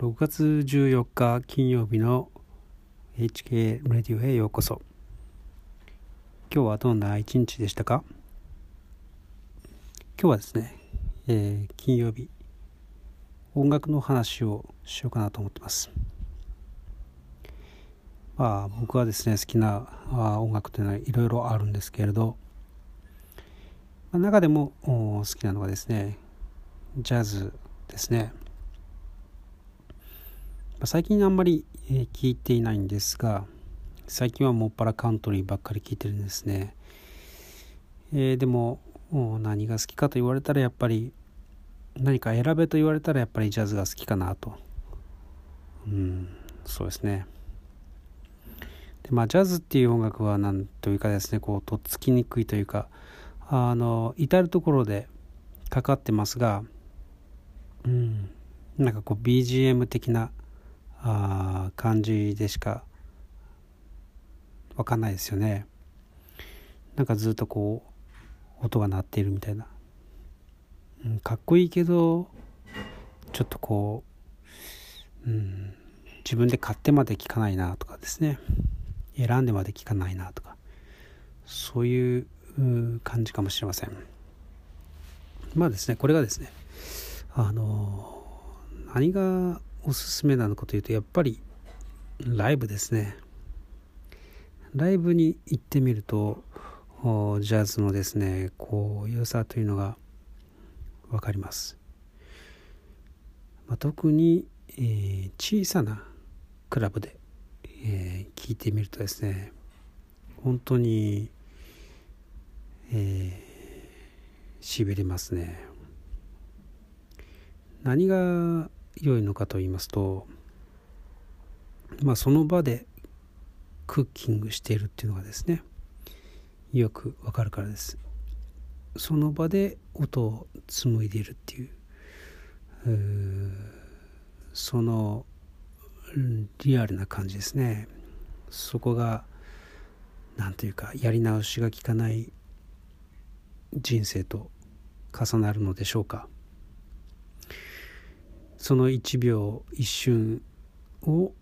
6月14日金曜日の HK ラディオへようこそ。今日はどんな一日でしたか？今日はですね、えー、金曜日音楽の話をしようかなと思ってます。まあ僕はですね好きな音楽というのはいろいろあるんですけれど中でも好きなのがですねジャズですね。最近あんまり聞いていないんですが最近はもっぱらカントリーばっかり聞いてるんですね、えー、でも何が好きかと言われたらやっぱり何か選べと言われたらやっぱりジャズが好きかなと。うんそうですね。でまあジャズっていう音楽は何というかですねこうとっつきにくいというかあの至る所でかかってますがうんなんかこう BGM 的なあ感じでしか分かんないですよね。なんかずっとこう音が鳴っているみたいな、うん、かっこいいけどちょっとこう、うん、自分で買ってまで聞かないなとかですね。選んでまで聞かないなとか。そういう感じかもしれません。まあですねこれがですねあの何がおすすめなのかというとやっぱりライブですね。ライブに行ってみるとジャズのですねこう良さというのが分かります、まあ、特に、えー、小さなクラブで、えー、聞いてみるとですね本当にえー、しびれますね。何が良いのかと言いますとまあその場でクッキングしているっていうのがですねよくわかるからです。その場で音を紡いでいるっていうそのリアルな感じですね。そこが何というかやり直しが効かない人生と重なるのでしょうか。その一秒一瞬を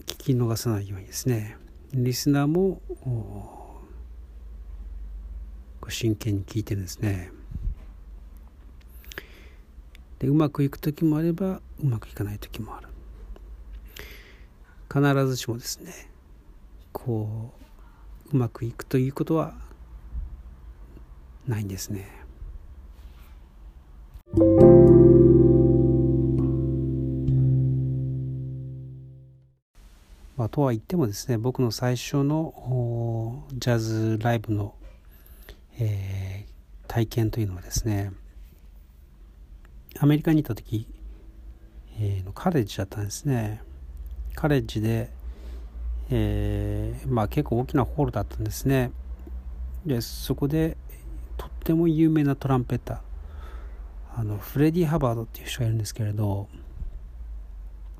聞き逃さないようにですねリスナーも真剣に聞いてるんですねでうまくいく時もあればうまくいかない時もある必ずしもですねこううまくいくということはないんですね。まあ、とは言ってもですね僕の最初のジャズライブの、えー、体験というのはですねアメリカに行った時、えー、のカレッジだったんですね。カレッジで、えー、まあ結構大きなホールだったんですね。でそこでとっても有名なトランペッターあのフレディ・ハバードっていう人がいるんですけれど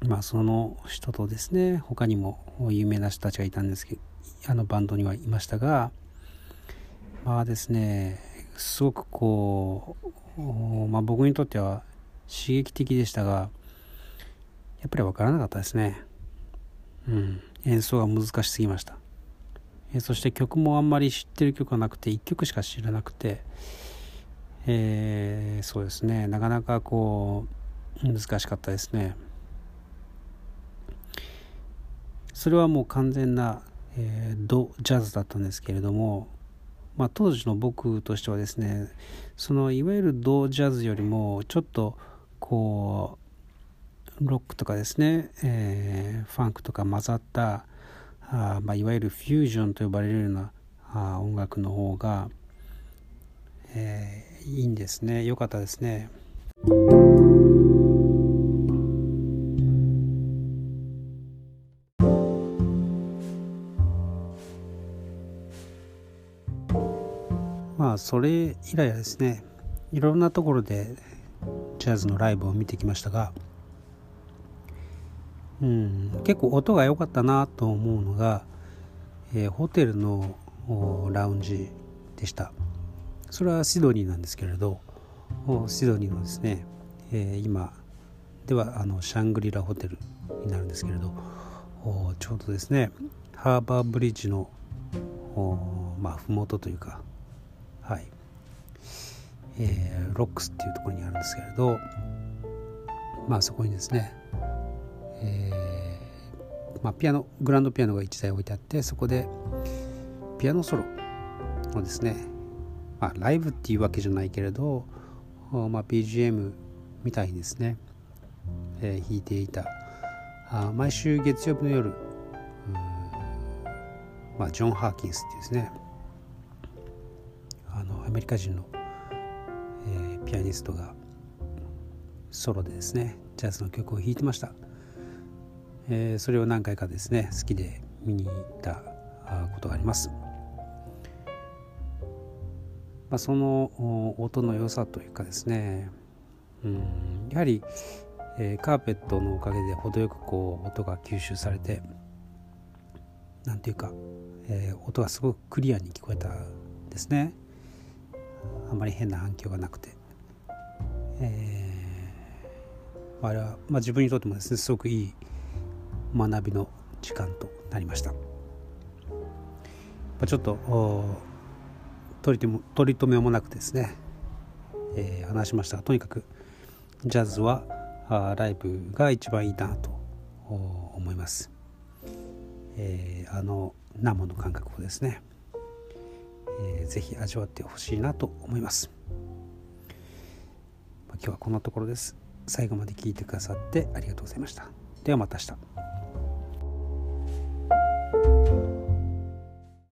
まあその人とですね他にも有名な人たちがいたんですけどあのバンドにはいましたがまあですねすごくこう、まあ、僕にとっては刺激的でしたがやっぱり分からなかったですね。うん。演奏が難しすぎました。えそして曲もあんまり知ってる曲はなくて1曲しか知らなくて、えー、そうですね。なかなかこう難しかったですね。それはもう完全な、えー、ドジャズだったんですけれども、まあ、当時の僕としてはですねそのいわゆるドジャズよりもちょっとこうロックとかですね、えー、ファンクとか混ざったあまあ、いわゆるフュージョンと呼ばれるようなあ音楽の方が、えー、いいんですね良かったですね。それ以来はですねいろんなところでジャズのライブを見てきましたがうん、結構音が良かったなと思うのが、えー、ホテルのラウンジでした。それはシドニーなんですけれどシドニーのですね、えー、今ではあのシャングリラホテルになるんですけれどちょうどですねハーバーブリッジのまあ麓というかはい、えー、ロックスっていうところにあるんですけれどまあそこにですね、えーまあ、ピアノグランドピアノが1台置いてあってそこでピアノソロをですね、まあ、ライブっていうわけじゃないけれど、まあ、BGM みたいにですね、えー、弾いていた。あ毎週月曜日の夜まあ、ジョン・ハーキンスっていうですねメリカ人の、えー、ピアニストがソロでですねジャズの曲を弾いてました、えー、それを何回かですね好きで見に行ったことがあります、まあ、その音の良さというかですねうんやはり、えー、カーペットのおかげで程よくこう音が吸収されてなんていうか、えー、音がすごくクリアに聞こえたですね。あまり変な反響がなくて、えー、あれは、まあ、自分にとってもですねすごくいい学びの時間となりました、まあ、ちょっと取り留取り留めもなくですね、えー、話しました。がとにかくジャズはあライブが一番いいなと思います。えー、あの生の感覚をですね、えー、ぜひ味わってほしいなと思います、ま、今日はこんなところです。最後まで聞いてくださってありがとうございました。ではまた明日。